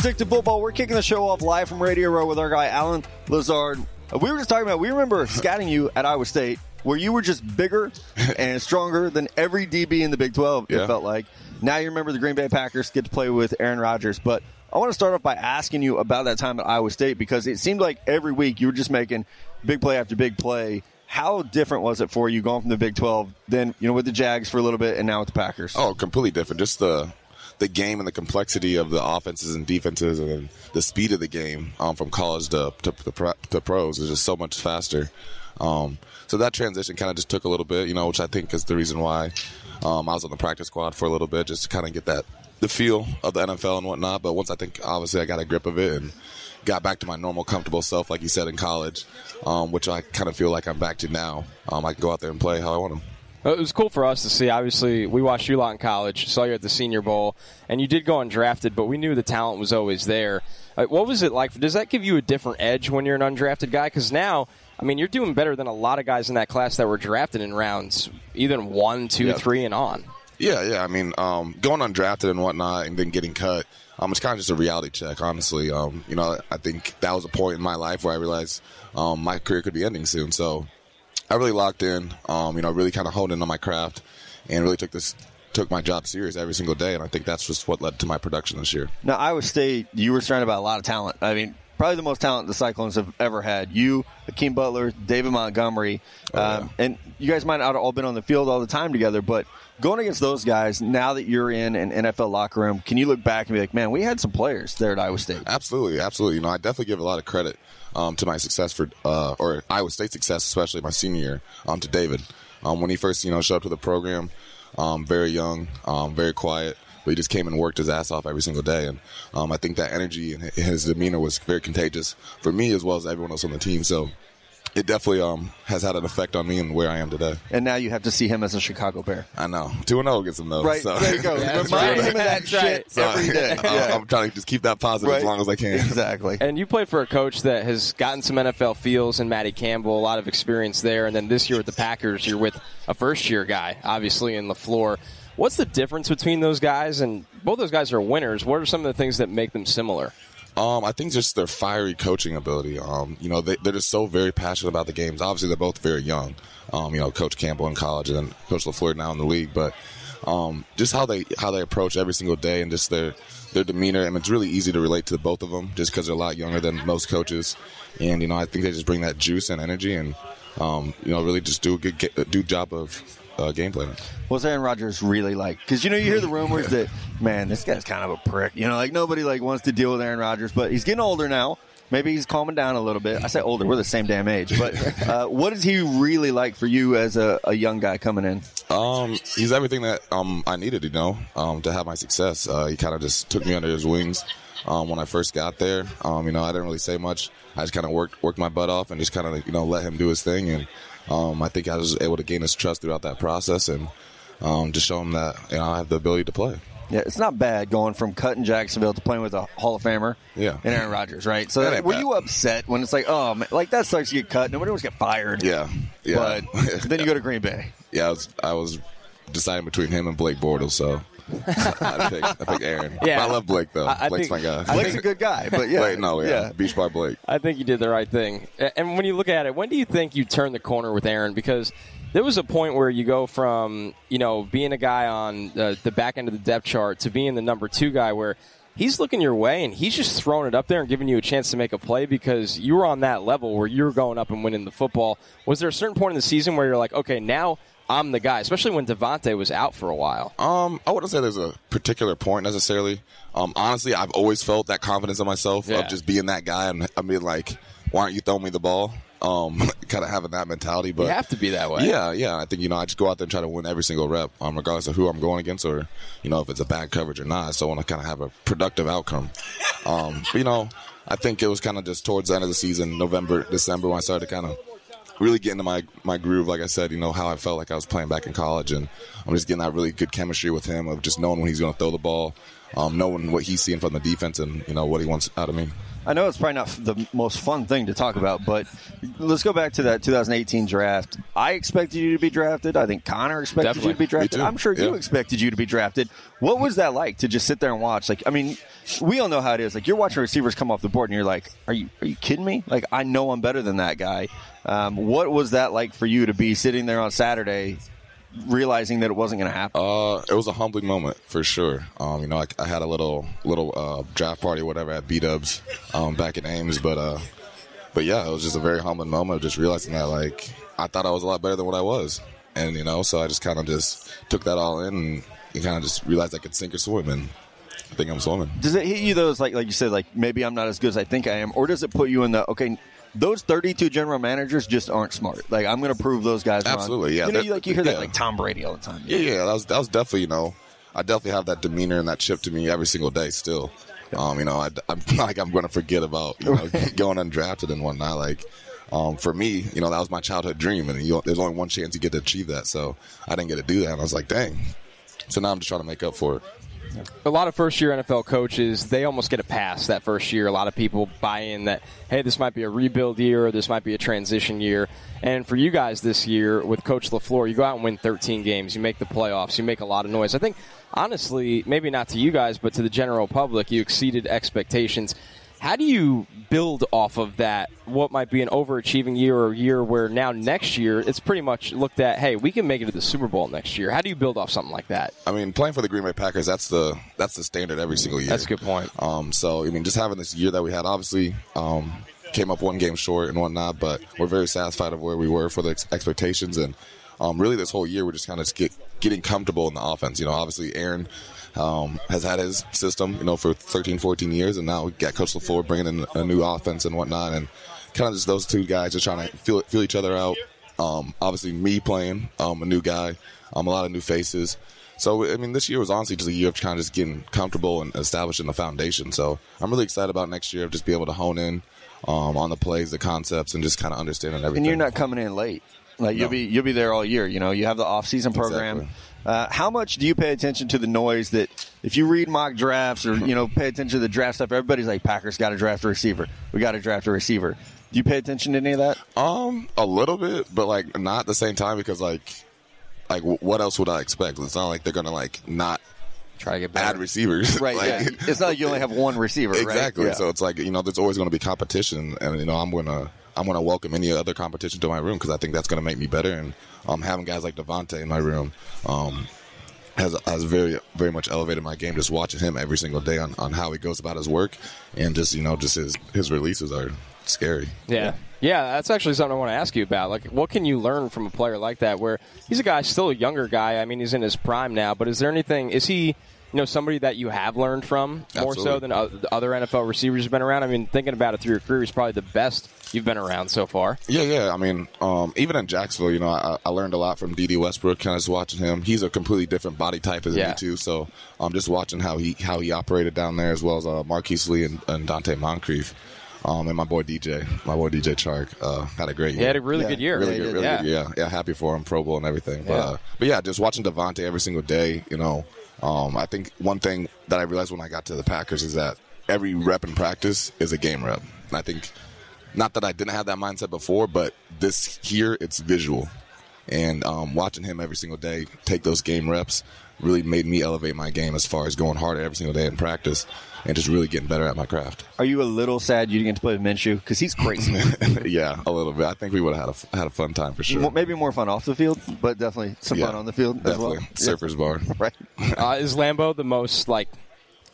Stick to Football, we're kicking the show off live from Radio Row with our guy Allen Lazard. We were just talking about. We remember scouting you at Iowa State, where you were just bigger and stronger than every DB in the Big Twelve. It felt like. Now you remember the Green Bay Packers get to play with Aaron Rodgers, but I want to start off by asking you about that time at Iowa State because it seemed like every week you were just making big play after big play. How different was it for you going from the Big Twelve, then you know with the Jags for a little bit, and now with the Packers? Oh, completely different. Just the the game and the complexity of the offenses and defenses and the speed of the game um, from college to to, to, to pros is just so much faster. Um, so that transition kind of just took a little bit, you know, which I think is the reason why um, I was on the practice squad for a little bit, just to kind of get that the feel of the NFL and whatnot. But once I think obviously I got a grip of it and got back to my normal, comfortable self, like you said in college, um, which I kind of feel like I'm back to now. Um, I can go out there and play how I want to. It was cool for us to see. Obviously, we watched you a lot in college, saw you at the Senior Bowl, and you did go undrafted, but we knew the talent was always there. Uh, what was it like? Does that give you a different edge when you're an undrafted guy? Because now, I mean, you're doing better than a lot of guys in that class that were drafted in rounds either one, two, Yeah. three, and on. Yeah, yeah. I mean, um, going undrafted and whatnot, and then getting cut. Um, it's kind of just a reality check, honestly. Um, you know, I think that was a point in my life where I realized um, my career could be ending soon. So I really locked in. Um, you know, really kind of honed in on my craft, and really took this took my job serious every single day. And I think that's just what led to my production this year. Now, Iowa State, you were surrounded by a lot of talent. I mean, probably the most talent the Cyclones have ever had. You, Hakeem Butler, David Montgomery, Oh, yeah. um, and you guys might not have all been on the field all the time together, but going against those guys, now that you're in an NFL locker room, can you look back and be like, man, we had some players there at Iowa State? Absolutely, absolutely. You know, I definitely give a lot of credit um, to my success for, uh, or Iowa State success, especially my senior year, um, to David. Um, when he first, you know, showed up to the program, um, very young, um, very quiet, but he just came and worked his ass off every single day. And um, I think that energy and his demeanor was very contagious for me as well as everyone else on the team. So it definitely um, has had an effect on me and where I am today. And now you have to see him as a Chicago Bear. I know. 2 and 0 gets him though. Right, so. there you go. that's Remind right. him of that That's shit So, every day. I'm- I'm trying to just keep that positive Right. as long as I can. Exactly. And you played for a coach that has gotten some NFL feels and Matty Campbell, a lot of experience there. And then this year with the Packers, you're with a first year guy, obviously, in LaFleur. What's the difference between those guys? And both those guys are winners. What are some of the things that make them similar? Um, I think just their fiery coaching ability. Um, you know, they, they're just so very passionate about the games. Obviously, they're both very young. Um, you know, Coach Campbell in college and then Coach LaFleur now in the league. But um, just how they how they approach every single day and just their their demeanor. And it's really easy to relate to both of them just because they're a lot younger than most coaches. And you know, I think they just bring that juice and energy and um, you know, really just do a good do job of uh, game planning. What's Aaron Rodgers really like? Because you know you hear the rumors that man, this guy's kind of a prick. You know, like nobody like wants to deal with Aaron Rodgers, but he's getting older now. Maybe he's calming down a little bit. I say older; we're the same damn age. But uh, what is he really like for you as a, a young guy coming in? Um, he's everything that um, I needed, you know, um, to have my success. Uh, he kind of just took me under his wings um, when I first got there. Um, you know, I didn't really say much. I just kind of worked worked my butt off and just kind of you know let him do his thing. And um, I think I was able to gain his trust throughout that process and um, just show him that you know I have the ability to play. Yeah, it's not bad going from cutting Jacksonville to playing with a Hall of Famer. Yeah. and Aaron Rodgers, right? So That were bad. you upset when it's like, oh, man, like that sucks to get cut? Nobody wants to get fired. Yeah, yeah. but then you go to Green Bay. yeah, I was, I was deciding between him and Blake Bortles, so I picked I picked Aaron. Yeah. But I love Blake though. I- I Blake's think- my guy. Blake's a good guy, but yeah, Blake, no, yeah, Beach Bar Blake. I think you did the right thing. And when you look at it, when do you think you turned the corner with Aaron? Because there was a point where you go from you know being a guy on the, the back end of the depth chart to being the number two guy, where he's looking your way and he's just throwing it up there and giving you a chance to make a play because you were on that level where you were going up and winning the football. Was there a certain point in the season where you're like, okay, now I'm the guy, especially when Davante was out for a while? Um, I wouldn't say there's a particular point necessarily. Um, honestly, I've always felt that confidence in myself Yeah. of just being that guy and I mean like, why aren't you throwing me the ball? Um, kind of having that mentality, but you have to be that way. Yeah, yeah. I think you know I just go out there and try to win every single rep, um, regardless of who I'm going against or you know if it's a bad coverage or not. So I want to kind of have a productive outcome. Um, but you know, I think it was kind of just towards the end of the season, November, December, when I started to kind of really get into my my groove. Like I said, you know how I felt like I was playing back in college, and I'm just getting that really good chemistry with him of just knowing when he's going to throw the ball. Um, knowing what he's seeing from the defense and you know what he wants out of me. I know it's probably not the most fun thing to talk about, but let's go back to that 2018 draft. I expected you to be drafted. I think Connor expected Definitely. you to be drafted. I'm sure you expected you to be drafted. What was that like to just sit there and watch? Like, I mean, we all know how it is. Like, you're watching receivers come off the board, and you're like, "Are you are you kidding me?" Like, I know I'm better than that guy. Um, what was that like for you to be sitting there on Saturday, realizing that it wasn't going to happen? Uh, it was a humbling moment for sure. Um, you know, I, I had a little little uh, draft party or whatever at B Dubs um, back in Ames, but uh, but yeah, it was just a very humbling moment of just realizing that like I thought I was a lot better than what I was, and you know, so I just kind of just took that all in and kind of just realized I could sink or swim, and I think I'm swimming. does it hit you those like like you said like maybe I'm not as good as I think I am, or does it put you in the okay? Those 32 general managers just aren't smart. Like I'm going to prove those guys wrong. Absolutely, yeah. You know, you, like you hear that like Tom Brady all the time. Yeah, yeah, that was that was definitely you know, I definitely have that demeanor and that chip to me every single day still. Um, you know, I, I'm like I'm going to forget about you know going undrafted and whatnot. Like, um, for me, you know, that was my childhood dream, and you, there's only one chance you get to achieve that. So I didn't get to do that, and I was like, dang. So now I'm just trying to make up for it. A lot of first year NFL coaches, they almost get a pass that first year. A lot of people buy in that, hey, this might be a rebuild year or this might be a transition year. And for you guys this year with Coach LaFleur, you go out and win 13 games, you make the playoffs, you make a lot of noise. I think, honestly, maybe not to you guys, but to the general public, you exceeded expectations. How do you build off of that? What might be an overachieving year or year where now next year it's pretty much looked at, hey, we can make it to the Super Bowl next year. How do you build off something like that? I mean, playing for the Green Bay Packers, that's the that's the standard every single year. That's a good point. Um, so I mean, just having this year that we had, obviously, um, came up one game short and whatnot, but we're very satisfied of where we were for the ex- expectations, and um, really this whole year we're just kind of get, getting comfortable in the offense. You know, obviously Aaron um, has had his system, you know, for 13, 14 years, and now we got Coach LaFleur bringing in a new offense and whatnot, and kind of just those two guys just trying to feel feel each other out. Um, obviously, me playing um, a new guy, um, a lot of new faces. So I mean, this year was honestly just a year of kind of just getting comfortable and establishing the foundation. So I'm really excited about next year of just being able to hone in um, on the plays, the concepts, and just kind of understanding everything. and you're not coming in late. Like you'll be you'll be there all year. You know, you have the off season program. Exactly. Uh, how much do you pay attention to the noise that if you read mock drafts or you know pay attention to the draft stuff? Everybody's like, Packers got to draft a receiver. We got to draft a receiver. Do you pay attention to any of that? Um, a little bit, but like not at the same time because like, like w- what else would I expect? It's not like they're gonna like not Try to get better. add receivers, Right. Like- yeah. It's not like you only have one receiver. right? Exactly. Yeah. So it's like you know, there's always going to be competition, and you know, I'm gonna I'm gonna welcome any other competition to my room because I think that's going to make me better. And um, having guys like Davante in my room um, has has very very much elevated my game. Just watching him every single day on, on how he goes about his work, and just you know, just his his releases are scary. Yeah. Yeah, that's actually something I want to ask you about. Like, what can you learn from a player like that where he's a guy, still a younger guy? I mean, he's in his prime now, but is there anything, is he, you know, somebody that you have learned from more so than other NFL receivers who've been around? I mean, thinking about it through your career, he's probably the best you've been around so far. Yeah, yeah. I mean, um, even in Jacksonville, you know, I, I learned a lot from Dede Westbrook. Kind of just watching him. He's a completely different body type as Yeah. me too. So, I'm um, just watching how he how he operated down there, as well as uh, Marquise Lee and, and Donte Moncrief, um, and my boy DJ, my boy DJ Chark, uh, had a great year. He had a really Yeah. good year. really he good, really yeah. good. Yeah, yeah. Happy for him, Pro Bowl and everything. But Yeah. uh, but yeah, just watching Davante every single day. You know, um, I think one thing that I realized when I got to the Packers is that every rep in practice is a game rep. And I think not that I didn't have that mindset before, but this here it's visual, and um, watching him every single day take those game reps really made me elevate my game as far as going harder every single day in practice and just really getting better at my craft. Are you a little sad you didn't get to play with Minshew because he's crazy? yeah, a little bit. I think we would have had a had a fun time for sure. Mo- Maybe more fun off the field, but definitely some Yeah, fun on the field as well. Surfers Bar. Right. Uh, is Lambeau the most, like,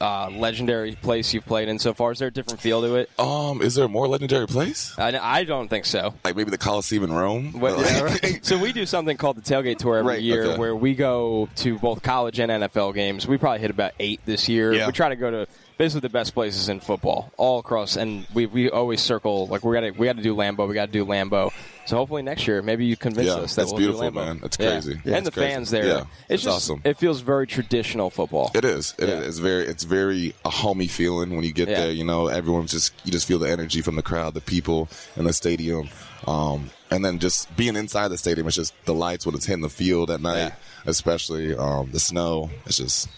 uh, legendary place you've played in so far? Is there a different feel to it? Um, is there a more legendary place? I, I don't think so. Like maybe the Coliseum in Rome? What- Like- So we do something called the tailgate tour every Right, year, okay. where we go to both college and NFL games. We probably hit about eight this year. Yeah. We try to go to basically the best places in football all across, and we, we always circle like we got to we got to do Lambeau, we got to do Lambeau. So hopefully next year, maybe you convince Yeah, us that it's we'll beautiful, man. It's Yeah. crazy. and Yeah, it's the crazy. fans there. Yeah, it's just awesome. it feels very traditional football. It is. It Yeah. is. It's very. It's very a homey feeling when you get Yeah. there. You know, everyone's just you just feel the energy from the crowd, the people in the stadium, um, and then just being inside the stadium. It's just the lights when it's hitting the field at night, Yeah. especially um, the snow. It's just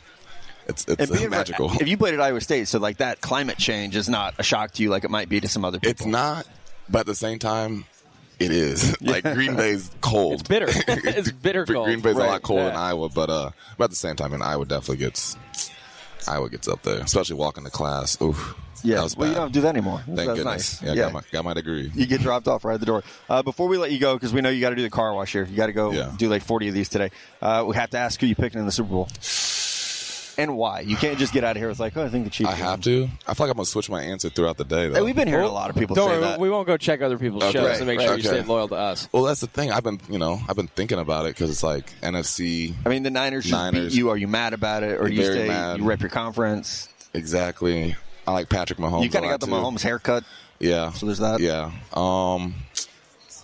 it's it's being- magical. If you played at Iowa State, so like that climate change is not a shock to you like it might be to some other people. It's not, but at the same time, it is. like Green Bay's cold. It's bitter. It's bitter cold. Green Bay's Right. a lot colder than Iowa, but uh, but at the same time, and Iowa definitely gets Iowa gets up there, especially walking to class. Oof, Yeah, well, you don't do that anymore. Thank That's goodness. nice. Yeah, Got, my, got my degree. you get dropped off right at the door. Uh, before we let you go, because we know you got to do the car wash here. You got to go Yeah. do like 40 of these today. Uh, we have to ask who you picking in the Super Bowl and why. You can't just get out of here with like, oh, I think the Chiefs. I have gonna- I feel like I'm gonna switch my answer throughout the day. Hey, Though. we've been hearing a lot of people Don't say worry, that. we won't go check other people's Okay. shows to make sure Right, you okay. stay loyal to us. well, that's the thing. I've been, you know, I've been thinking about it because it's like NFC. I mean, the Niners just beat you. Are you mad about it, or you Very say mad. you rep your conference? Exactly. I like Patrick Mahomes. you kind of got the too. Mahomes haircut. Yeah. So there's that. Yeah. Um,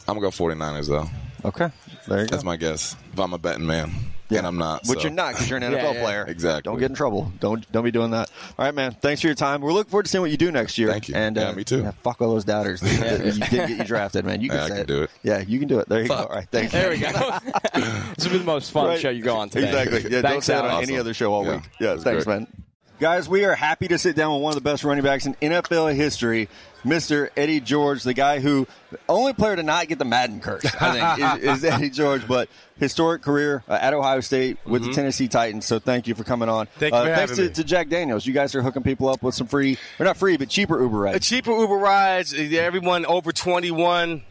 I'm gonna go 49ers though. Okay, there you go. That's my guess. If I'm a betting man, and I'm not. Which so. you're not because you're an NFL yeah. player. Exactly. Don't get in trouble. Don't don't be doing that. All right, man. Thanks for your time. We're looking forward to seeing what you do next year. Thank you. And Yeah, uh, me too. yeah, fuck all those doubters. you didn't get you drafted, man. You can Yeah, I can it. do it. Yeah, you can do it. There you Fuck. go. All right, thanks. There we go. this will be the most fun Right. show you go on today. Exactly. Yeah, don't Thanks, say it on Alex. any other show all Yeah, week. Yeah, thanks, great. man. Guys, we are happy to sit down with one of the best running backs in NFL history, Mr. Eddie George, the guy who the only player to not get the Madden curse, I think, is, is Eddie George. But historic career uh, at Ohio State with the Tennessee Titans. So thank you for coming on. Mm-hmm. Thank you uh, for thanks to, to Jack Daniels. You guys are hooking people up with some free, or not free, but cheaper Uber Uh, rides. cheaper Uber rides. uh, Everyone over 21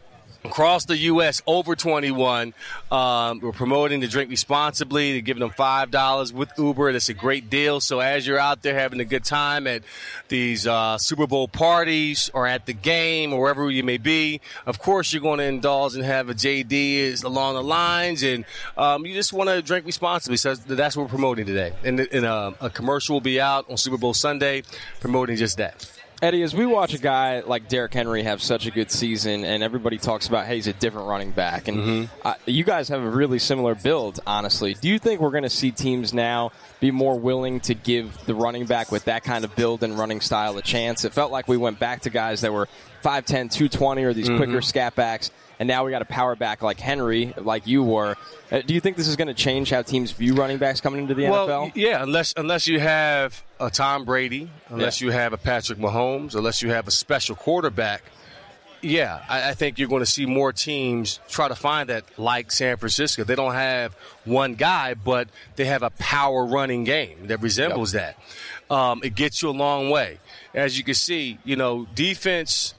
across the U.S. over 21. Um, we're promoting to drink responsibly. They're giving them five dollars with Uber. That's a great deal. So as you're out there having a good time at these uh, Super Bowl parties or at the game or wherever you may be, of course you're going to indulge and have a JD is along the lines, and um, you just want to drink responsibly. So that's what we're promoting today. And, and uh, a commercial will be out on Super Bowl Sunday promoting just that. Eddie, as we watch a guy like Derrick Henry have such a good season, and everybody talks about, hey, he's a different running back, and Mm-hmm. uh, you guys have a really similar build, honestly. Do you think we're going to see teams now be more willing to give the running back with that kind of build and running style a chance? It felt like we went back to guys that were 5'10, 220, or these Mm-hmm. quicker scat backs, and now we got a power back like Henry, like you were. Uh, do you think this is going to change how teams view running backs coming into the well, NFL? yeah, unless unless you have a Tom Brady, unless Yeah. you have a Patrick Mahomes, unless you have a special quarterback. Yeah, I, I think you're going to see more teams try to find that, like San Francisco. They don't have one guy, but they have a power running game that resembles that. Um, it gets you a long way. As you can see, you know, defense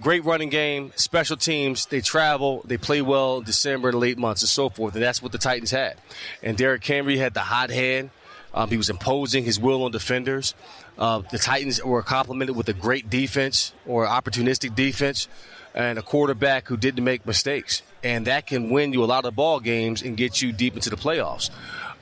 great running game, special teams. They travel, they play well December and late months and so forth, and that's what the Titans had. And Derrick Henry had the hot hand. Um, he was imposing his will on defenders. Uh, the Titans were complemented with a great defense or opportunistic defense and a quarterback who didn't make mistakes. And that can win you a lot of ball games and get you deep into the playoffs.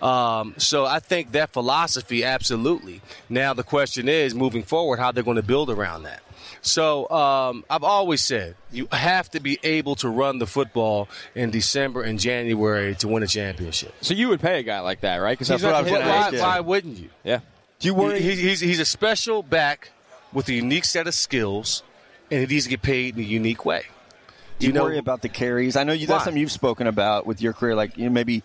Um, so I think that philosophy, absolutely. Now the question is, moving forward, how they're going to build around that. So um, I've always said you have to be able to run the football in December and January to win a championship. so you would pay a guy like that, right? Because That's what I was Why, why, ask you. why wouldn't you? Yeah. Do you worry? He- he's, he's a special back with a unique set of skills, and he needs to get paid in a unique way. Do you, worry about the carries? I know you, that's Why? something you've spoken about with your career, like you know, maybe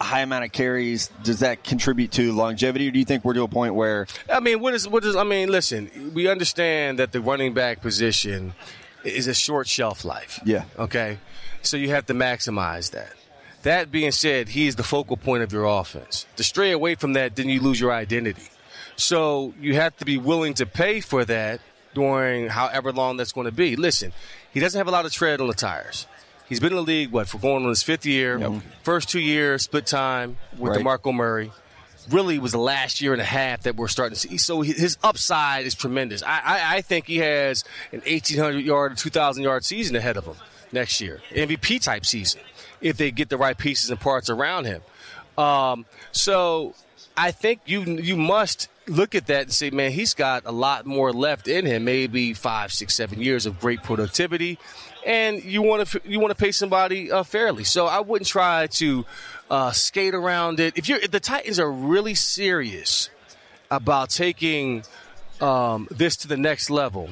a high amount of carries. Does that contribute to longevity, or do you think we're to a point where I mean, what is what is? I mean, listen, we understand that the running back position is a short shelf life. Yeah. Okay. So you have to maximize that. That being said, he is the focal point of your offense. To stray away from that, then you lose your identity. So you have to be willing to pay for that during however long that's going to be. Listen, he doesn't have a lot of tread on the tires. He's been in the league, what, for going on his fifth year. First two years, split time with Right. DeMarco Murray really was the last year and a half that we're starting to see. So his upside is tremendous. I, I, I think he has an 1,800 yard, 2,000 yard season ahead of him next year, MVP type season, if they get the right pieces and parts around him. Um, so I think you you must look at that and say, man, he's got a lot more left in him. Maybe five, six, seven years of great productivity, and you want to you want to pay somebody uh, fairly. So I wouldn't try to uh, skate around it. If if the Titans are really serious about taking um, this to the next level,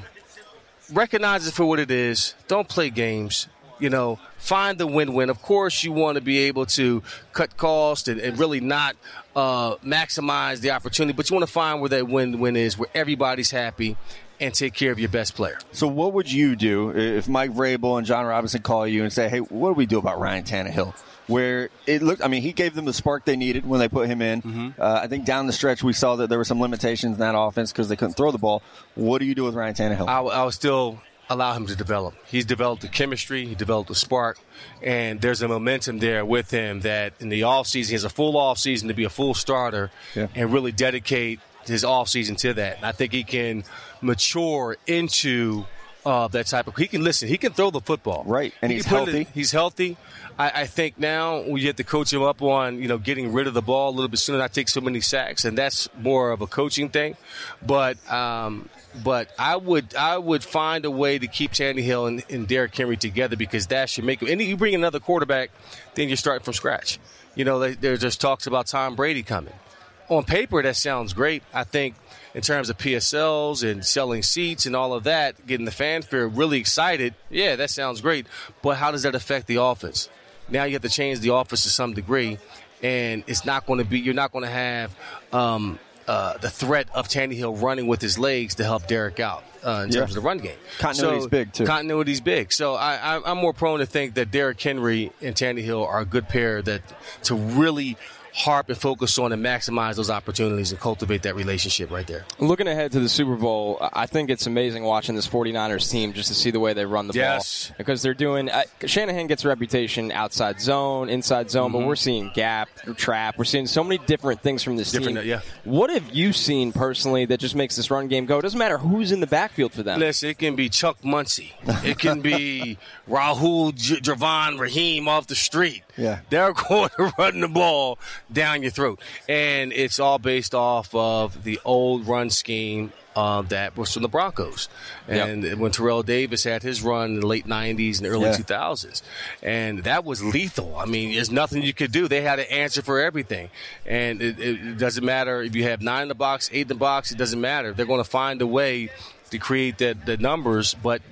recognize it for what it is. Don't play games. You know, find the win-win. Of course, you want to be able to cut costs and, and really not uh, maximize the opportunity, but you want to find where that win-win is, where everybody's happy, and take care of your best player. So, what would you do if Mike Vrabel and Jon Robinson call you and say, "Hey, what do we do about Ryan Tannehill?" Where it looked, I mean, he gave them the spark they needed when they put him in. Mm-hmm. Uh, I think down the stretch we saw that there were some limitations in that offense because they couldn't throw the ball. What do you do with Ryan Tannehill? I, I would still allow him to develop. He's developed the chemistry, he developed the spark, and there's a momentum there with him that in the offseason, he has a full offseason to be a full starter Yeah. and really dedicate his offseason to that. And I think he can mature into uh, that type of. He can listen. He can throw the football. Right, and He he's put it- healthy. he's healthy. I, I think now we have to coach him up on you know getting rid of the ball a little bit sooner, not take so many sacks, and that's more of a coaching thing. But um, but I would I would find a way to keep Tannehill and, and Derrick Henry together because that should make him. And you bring another quarterback, then you're starting from scratch. You know, there's just talks about Tom Brady coming. On paper, that sounds great. I think in terms of PSLs and selling seats and all of that, getting the fanfare really excited, yeah, that sounds great. But how does that affect the offense? Now you have to change the offense to some degree, and it's not going to be. You're not going to have um, uh, the threat of Tannehill running with his legs to help Derrick out uh, in Yeah. terms of the run game. Continuity's So- big, too. Continuity's big. So I, I'm more prone to think that Derrick Henry and Tannehill are a good pair that to really harp and focus on and maximize those opportunities and cultivate that relationship right there. Looking ahead to the Super Bowl, I think it's amazing watching this 49ers team just to see the way they run the Yes. ball. Because they're doing. Uh, Shanahan gets a reputation outside zone, inside zone, Mm-hmm. but we're seeing gap, trap. We're seeing so many different things from this Different, team. yeah. What have you seen personally that just makes this run game go? It doesn't matter who's in the backfield for them. Listen, it can be Chuck Muncie. It can be Rahul J- Javon Raheem off the street. Yeah. They're going to run the ball down your throat. And it's all based off of the old run scheme uh, that was from the Broncos. And when Terrell Davis had his run in the late 90s and early Yeah. 2000s. And that was lethal. I mean, there's nothing you could do. They had an answer for everything. And it, it doesn't matter if you have nine in the box, eight in the box, it doesn't matter. They're going to find a way to create that the numbers, but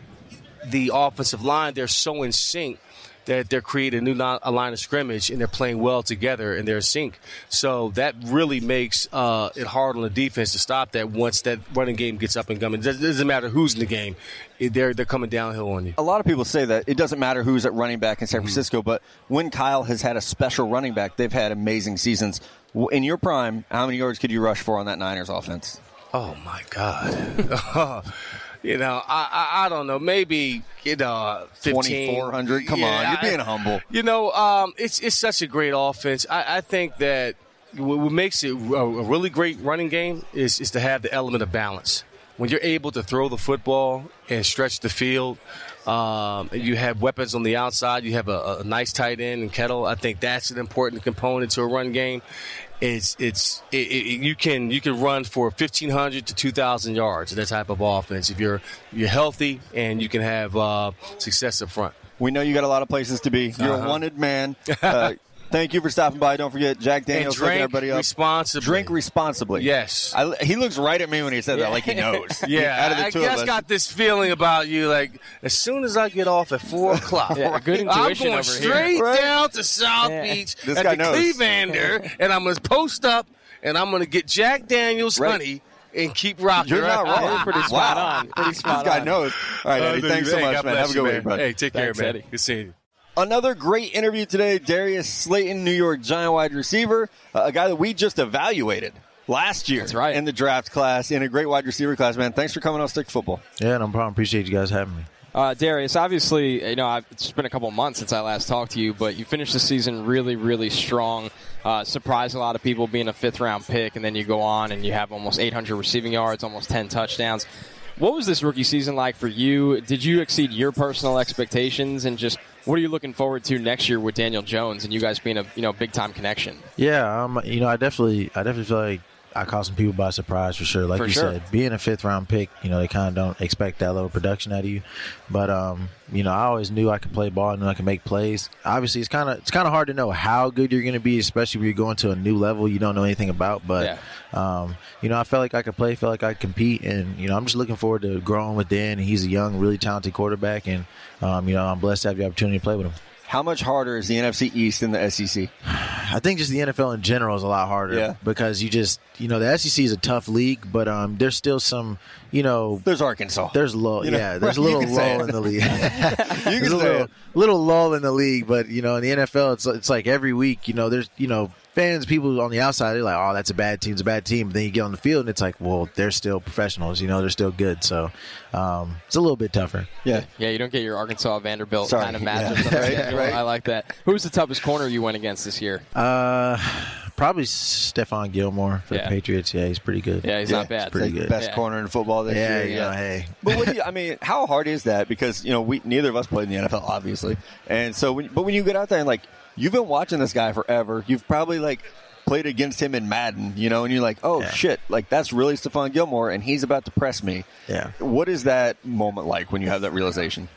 the offensive line, they're so in sync that they're creating a new non- a line of scrimmage and they're playing well together and they're in sync. So that really makes uh, it hard on the defense to stop that once that running game gets up and coming. It doesn't- matter who's in the game; they're they're coming downhill on you. a lot of people say that it doesn't matter who's at running back in San Mm-hmm. Francisco, but when Kyle has had a special running back, they've had amazing seasons. In your prime, how many yards could you rush for on that Niners offense? Oh my God! you know, I, I I don't know. Maybe you know, 2,400? Come on, you're being humble. You know, um, it's it's such a great offense. I, I think that what makes it a, a really great running game is is to have the element of balance. When you're able to throw the football and stretch the field, um, you have weapons on the outside. You have a, a nice tight end and Kittle. I think that's an important component to a run game. It's it's it, it, you can you can run for 1500 to 2000 yards that type of offense if you're you're healthy and you can have uh, success up front. We know you got a lot of places to be. You're a Uh-huh. wanted man. Uh, thank you for stopping by. Don't forget Jack And Daniels. drink everybody up. responsibly. Drink responsibly. Yes. I, he looks right at me when he said that, like he knows. Yeah, Out of the I two just of us, got this feeling about you. Like as soon as I get off at four o'clock, Yeah, good I'm intuition going over here. straight Right. down to South Yeah. Beach This at guy the knows. Clevelander, and I'm gonna post up, and I'm gonna get Jack Daniels Right. honey and keep rocking. You're not wrong. You're pretty spot Wow. on. Pretty spot this guy on. knows. All right, Eddie. Thanks so much, God man. Have a good week, bud. Hey, take Thanks, care, man. Eddie. Good seeing you. Another great interview today. Darius Slayton, New York Giant wide receiver, uh, a guy that we just evaluated last year That's right. in the draft class, in a great wide receiver class, man. Thanks for coming on Stick Football. Yeah, no problem. Appreciate you guys having me. Uh, Darius, obviously, you know I've, it's been a couple months since I last talked to you, but you finished the season really, really strong. Uh, surprised a lot of people being a fifth round pick, and then you go on and you have almost 800 receiving yards, almost 10 touchdowns. What was this rookie season like for you? Did you exceed your personal expectations, and just what are you looking forward to next year with Daniel Jones and you guys being a you know big time connection? Yeah, um, you know, I definitely, I definitely feel like I caught some people by surprise for sure. Like For you sure. said, being a fifth round pick, you know, they kind of don't expect that level of production out of you. But um, you know, I always knew I could play ball, and I could make plays. Obviously, it's kind of it's kind of hard to know how good you're going to be, especially when you're going to a new level you don't know anything about. But um, you know, I felt like I could play, felt like I could compete, and you know, I'm just looking forward to growing with Dan. He's a young, really talented quarterback, and um, you know, I'm blessed to have the opportunity to play with him. How much harder is the NFC East than the SEC? I think just the NFL in general is a lot harder Yeah. because you just you know the SEC is a tough league, but um, there's still some you know There's Arkansas. there's lull You know, yeah there's right, a little lull in the league. you there's can a little little lull in the league, but you know in the NFL it's it's like every week you know there's you know fans people on the outside they're like oh that's a bad team it's a bad team. But then you get on the field and it's like well they're still professionals you know they're still good so um, it's a little bit tougher. Yeah. Yeah, you don't get your Arkansas Vanderbilt Sorry. kind of Yeah. matchups. on the Right, right. I like that. Who's the toughest corner you went against this year? Uh, probably Stephon Gilmore for Yeah. the Patriots. Yeah, he's pretty good. Yeah, he's Yeah, not bad. It's pretty the good. Best Yeah. corner in football this yeah, year. you know, hey. But what do you, I mean, how hard is that? Because you know, we neither of us played in the NFL, obviously, and so. When, but when you get out there and like you've been watching this guy forever, you've probably like played against him in Madden, you know, and you're like, oh Yeah. shit, like that's really Stephon Gilmore, and he's about to press me. Yeah. What is that moment like when you have that realization?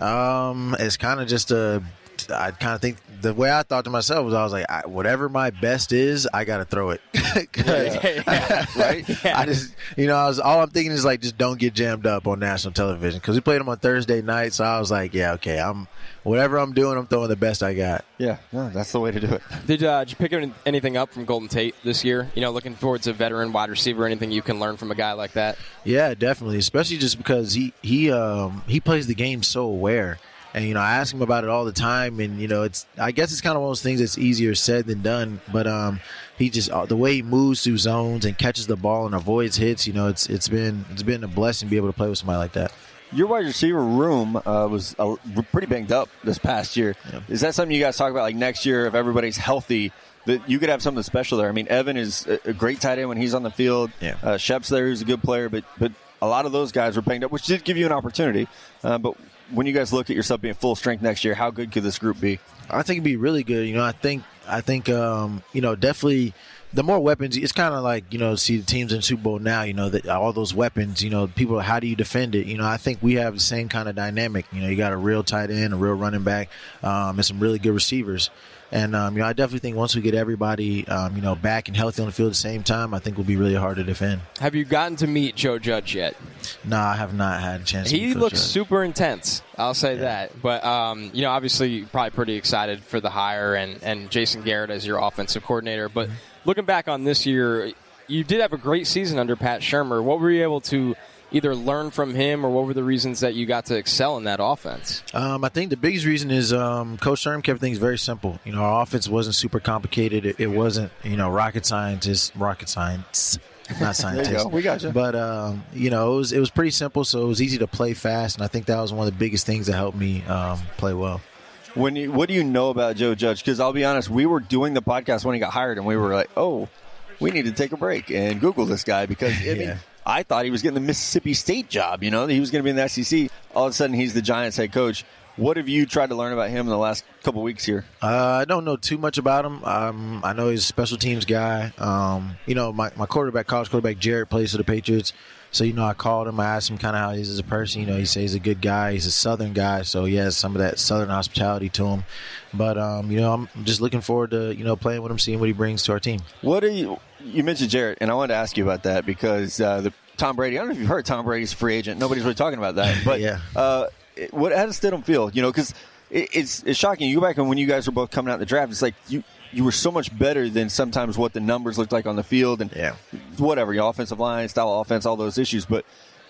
Um, it's kind of just a. I kind of think the way I thought to myself was I was like, I, whatever my best is, I got to throw it. Yeah. Right? I just, you know, I was all I'm thinking is like, just don't get jammed up on national television because we played them on Thursday night. So I was like, yeah, okay, I'm whatever I'm doing, I'm throwing the best I got. Yeah, no, that's the way to do it. Did, uh, did you pick any- anything up from Golden Tate this year? You know, looking towards a veteran wide receiver, anything you can learn from a guy like that? Yeah, definitely. Especially just because he he um he plays the game so aware. And you know, I ask him about it all the time, and you know, it's I guess it's kind of one of those things that's easier said than done. But um, he just uh, the way he moves through zones and catches the ball and avoids hits. You know, it's it's been it's been a blessing to be able to play with somebody like that. Your wide receiver room uh, was uh, pretty banged up this past year. Is that something you guys talk about? Like next year, if everybody's healthy, that you could have something special there. I mean, Evan is a a great tight end when he's on the field. Yeah. Uh, Shep's there, who's a good player, but but a lot of those guys were banged up, which did give you an opportunity. Uh, but when you guys look at yourself being full strength next year, how good could this group be? I think it'd be really good. You know, I think I think um, you know definitely the more weapons. It's kind of like you know see the teams in Super Bowl now. You know that all those weapons. You know, people. How do you defend it? You know, I think we have the same kind of dynamic. You know, you got a real tight end, a real running back, um, and some really good receivers. And um, you know, I definitely think once we get everybody, um, you know, back and healthy on the field at the same time, I think we'll be really hard to defend. Have you gotten to meet Joe Judge yet? No, I have not had a chance. to He looks Judge. super intense. I'll say that. But um, you know, obviously, you're probably pretty excited for the hire and and Jason Garrett as your offensive coordinator. But Mm-hmm. looking back on this year, you did have a great season under Pat Shurmur. What were you able to either learn from him, or what were the reasons that you got to excel in that offense? Um, I think the biggest reason is um, Coach Sherm kept things very simple. You know, our offense wasn't super complicated. It, it wasn't, you know, rocket scientist, rocket science, not scientist. go. We got you. But um, you know, it was it was pretty simple, so it was easy to play fast, and I think that was one of the biggest things that helped me um, play well. When you, what do you know about Joe Judge? Because I'll be honest, we were doing the podcast when he got hired, and we were like, oh, we need to take a break and Google this guy because I mean, Yeah. I thought he was getting the Mississippi State job. You know, he was going to be in the SEC. All of a sudden, he's the Giants head coach. What have you tried to learn about him in the last couple weeks here? Uh, I don't know too much about him. Um, I know he's a special teams guy. Um, you know, my, my quarterback, college quarterback, Jarrett, plays for the Patriots. So, you know, I called him. I asked him kind of how he is as a person. You know, he says he's a good guy. He's a Southern guy. So, he has some of that Southern hospitality to him. But, um, you know, I'm just looking forward to, you know, playing with him, seeing what he brings to our team. What do you? You mentioned Jarrett, and I wanted to ask you about that because uh, the Tom Brady. I don't know if you've heard Tom Brady's a free agent. Nobody's really talking about that. But Yeah. uh, what how does Stidham feel? You know, because it, it's it's shocking. You go back and when you guys were both coming out the draft, it's like you you were so much better than sometimes what the numbers looked like on the field and Yeah. whatever your offensive line, style of offense, all those issues. But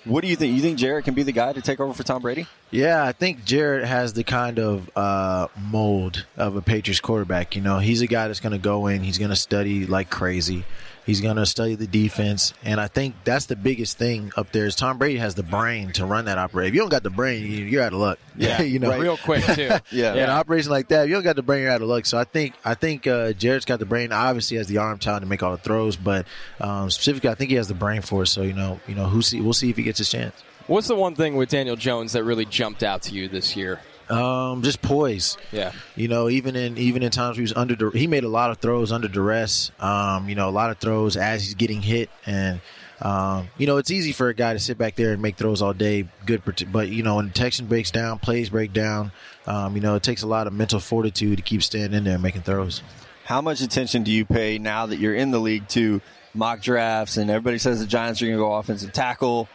what do you think? You think Jarrett can be the guy to take over for Tom Brady? Yeah, I think Jarrett has the kind of uh, mold of a Patriots quarterback. You know, he's a guy that's going to go in, he's going to study like crazy. He's going to study the defense, and I think that's the biggest thing up there. Is Tom Brady has the brain to run that operation. If you don't got the brain, you- you're out of luck. Yeah, you know, right. Real quick too. Yeah. in an operation like that, if you don't got the brain, you're out of luck. So I think I think uh, Jarrett's got the brain. Obviously, has the arm talent to make all the throws, but um, specifically, I think he has the brain for it. So you know, you know, who see, we'll see if he gets his chance. What's the one thing with Daniel Jones that really jumped out to you this year? Um, just poise. Yeah. You know, even in even in times he was under, he made a lot of throws under duress. Um, you know, a lot of throws as he's getting hit, and um, you know, it's easy for a guy to sit back there and make throws all day. Good, but you know, when the Texan breaks down, plays break down. Um, you know, it takes a lot of mental fortitude to keep standing in there and making throws. How much attention do you pay now that you're in the league to mock drafts and everybody says the Giants are going to go offensive tackle?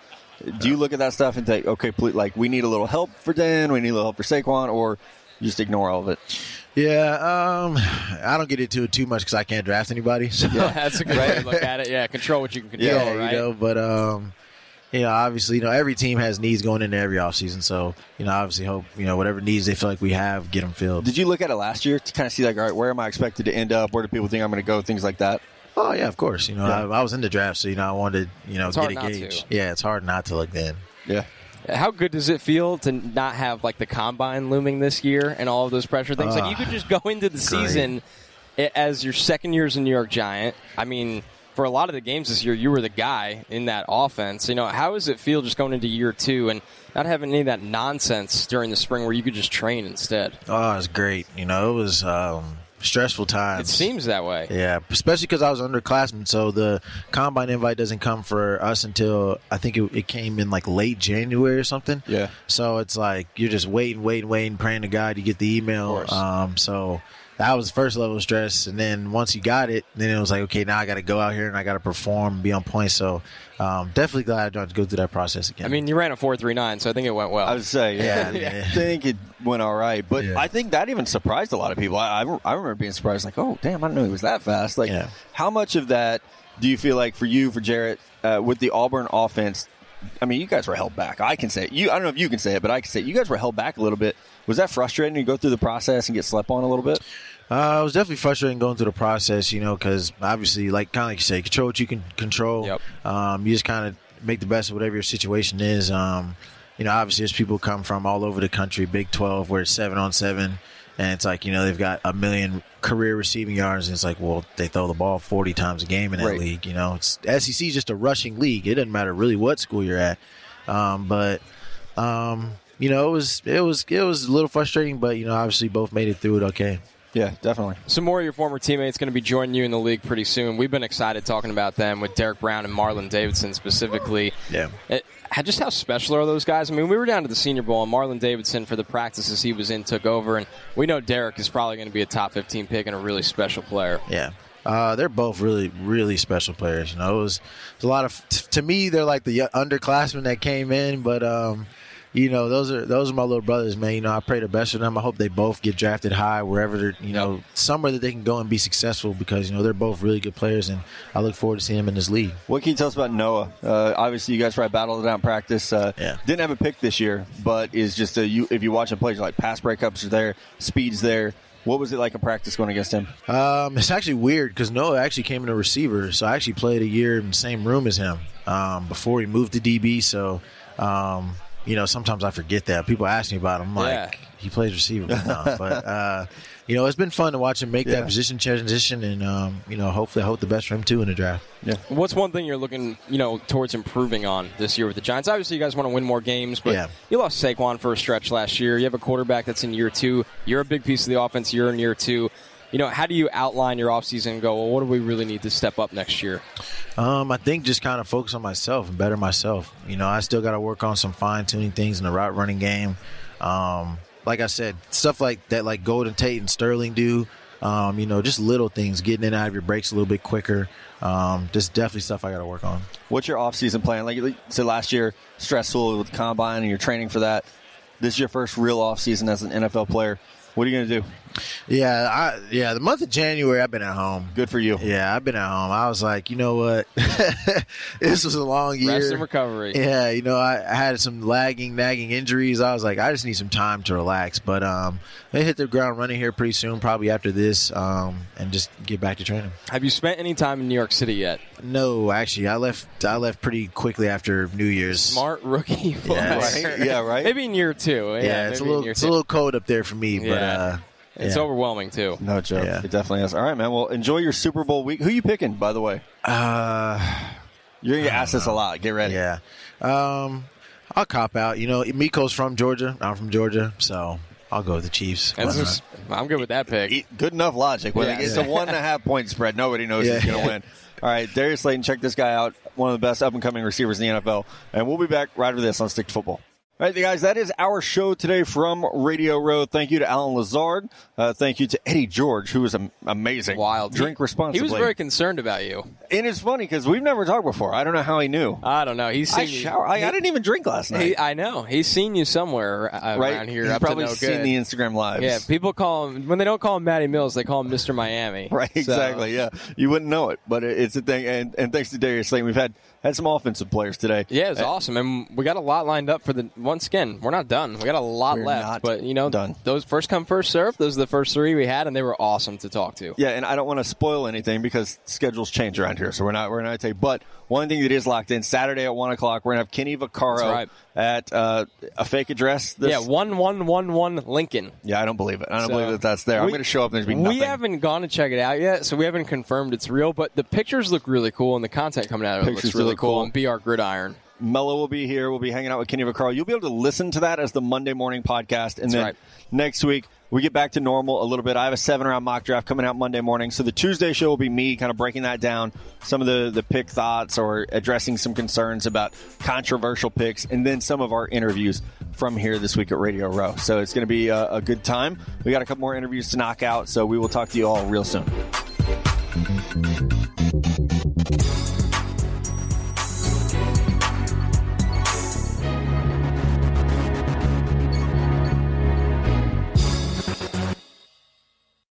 Do you look at that stuff and think, okay, please, like we need a little help for Dan, we need a little help for Saquon, or you just ignore all of it? Yeah, um, I don't get into it too much because I can't draft anybody. So. Yeah, that's a good way to look at it. Yeah, control what you can control, yeah, right? you know, but um, you know, obviously, you know, every team has needs going into every offseason. So, you know, obviously, hope you know whatever needs they feel like we have, get them filled. Did you look at it last year to kind of see like, all right, where am I expected to end up? Where do people think I'm going to go? Things like that. Oh yeah, of course. You know, Yeah. I, I was in the draft, so you know, I wanted you know It's get hard a gauge. to. Yeah, it's hard not to look then. Yeah. How good does it feel to not have like the combine looming this year and all of those pressure things? like you could just go into the season as your second year as a New York Giant. I mean, for a lot of the games this year, you were the guy in that offense. You know, how does it feel just going into year two and not having any of that nonsense during the spring where you could just train instead? Oh, it's great. You know, it was um, stressful times. It seems that way. Yeah, especially because I was underclassman, so the combine invite doesn't come for us until I think it, it came in like late January or something. Yeah. So it's like you're just waiting, waiting, waiting, praying to God you get the email. Um, so that was the first level of stress, and then once you got it, then it was like, okay, now I got to go out here and I got to perform, be on point. So um, definitely glad I don't have to go through that process again. I mean, you ran a four three nine, so I think it went well. I would say, yeah, Yeah, I think it went all right, but Yeah. I think that even surprised a lot of people. I, I, I remember being surprised, like, oh, damn, I didn't know he was that fast. Like, Yeah. how much of that do you feel like for you, for Jarrett, uh, with the Auburn offense? I mean, you guys were held back. I can say it. You. I don't know if you can say it, but I can say it. You guys were held back a little bit. Was that frustrating? to go through the process and get slept on a little bit. Uh, it was definitely frustrating going through the process, you know, because obviously, like kind of like you say, control what you can control. Yep. Um, you just kind of make the best of whatever your situation is. Um, you know, obviously, there's people come from all over the country, Big 12, where it's seven on seven, and it's like you know they've got a million career receiving yards, and it's like, well, they throw the ball 40 times a game in that Right. league. You know, it's SEC is just a rushing league. It doesn't matter really what school you're at, um, but. Um, you know, it was it was it was a little frustrating, but you know, obviously both made it through it okay. Yeah, definitely. Some more of your former teammates going to be joining you in the league pretty soon. We've been excited talking about them with Derrick Brown and Marlon Davidson specifically. Yeah. It, just how special are those guys? I mean, we were down to the Senior Bowl, and Marlon Davidson, for the practices he was in, took over, and we know Derrick is probably going to be a top 15 pick and a really special player. Yeah. Uh, they're both really, really special players. You know, it was, it was a lot of. t- To me, they're like the underclassmen that came in, but um, you know, those are those are my little brothers, man. You know, I pray the best for them. I hope they both get drafted high wherever they're, you know, somewhere that they can go and be successful because you know they're both really good players, and I look forward to seeing them in this league. What can you tell us about Noah? Uh, obviously, you guys probably battled it out in practice. Uh, Yeah. Didn't have a pick this year, but is just a, you. If you watch him play, like pass breakups are there, speeds there. What was it like in practice going against him? Um, it's actually weird because Noah actually came in a receiver, so I actually played a year in the same room as him um, before he moved to DB. So, um, you know, sometimes I forget that. People ask me about him. I'm Yeah. like, he plays receiver, but no. but uh, you know, it's been fun to watch him make Yeah. that position transition, and um, you know, hopefully, I hope the best for him too in the draft. Yeah. What's one thing you're looking, you know, towards improving on this year with the Giants? Obviously, you guys want to win more games, but Yeah. you lost Saquon for a stretch last year. You have a quarterback that's in year two. You're a big piece of the offense. You're in year two. You know, how do you outline your offseason and go, well, what do we really need to step up next year? Um, I think just kind of focus on myself and better myself. You know, I still got to work on some fine tuning things in the route running game. Um, like I said, stuff like that, like Golden Tate and Sterling do. Um, you know, just little things, getting in and out of your breaks a little bit quicker. Um, just definitely stuff I got to work on. What's your off-season plan? Like you said last year, stressful with combine, and you're training for that. This is your first real off-season as an NFL player. What are you going to do? Yeah, I yeah, the month of January I've been at home. Good for you. Yeah, I've been at home. I was like, you know what, this was a long year. Rest and recovery. Yeah, you know, I, I had some lagging, nagging injuries. I was like, I just need some time to relax. But um, I hit the ground running here pretty soon, probably after this, um, and just get back to training. Have you spent any time in New York City yet? No, actually, I left. I left pretty quickly after New Year's. Smart rookie. Yes. Right? Yeah, right. Maybe in year two. Yeah, Yeah, it's a little, it's two. a little cold up there for me, but Yeah. uh, It's yeah. overwhelming too. No joke. Yeah. It definitely is. All right, man. Well, enjoy your Super Bowl week. Who you picking, by the way? Uh, You're going to get asked this a lot. Get ready. yeah. Um, I'll cop out. You know, Miko's from Georgia. I'm from Georgia, so I'll go with the Chiefs. Just- I'm good with that pick. Good enough logic. When Yeah. it gets to one and a half point spread, nobody knows Yeah. who's going to win. All right, Darius Slayton, check this guy out. One of the best up and coming receivers in the NFL. And we'll be back right after this on Stick to Football. All right, guys, that is our show today from Radio Row. Thank you to Allen Lazard. Uh, thank you to Eddie George, who was amazing. Wild. Drink responsibly. He was very concerned about you. and it's funny because we've never talked before. I don't know how he knew. I don't know. He's seen I you. shower. I, I didn't even drink last night. He, I know. He's seen you somewhere uh, right around here. He's up probably to no seen good. the Instagram lives. Yeah, people call him when they don't call him Matty Mills, they call him Mr. Miami. Right, So- exactly. Yeah, you wouldn't know it, but it- it's a thing. And, and thanks to Darius Slayton. we've had had some offensive players today. Yeah, it's Uh, awesome, and we got a lot lined up for the. Once again, we're not done. We got a lot We're left, not but you know, done. those first come first serve. Those are the first three we had, and they were awesome to talk to. Yeah, and I don't want to spoil anything because schedules change around here, so we're not we're not you. But one thing that is locked in Saturday at one o'clock, we're gonna have Kenny Vaccaro right. at uh, a fake address. This, Yeah, one one one one Lincoln. yeah, I don't believe it. I don't So, believe that that's there. I'm going to show up and there's be nothing. We haven't gone to check it out yet, so we haven't confirmed it's real. But the pictures look really cool, and the content coming out of it Pictures looks do really cool. cool. On BR Gridiron. Mello will be here. We'll be hanging out with Kenny Vaccaro. You'll be able to listen to that as the Monday morning podcast, and That's then right. next week we get back to normal a little bit. I have a seven round mock draft coming out Monday morning, so the Tuesday show will be me kind of breaking that down, some of the the pick thoughts or addressing some concerns about controversial picks, and then some of our interviews from here this week at Radio Row. So it's going to be a, a good time. We got a couple more interviews to knock out, so we will talk to you all real soon.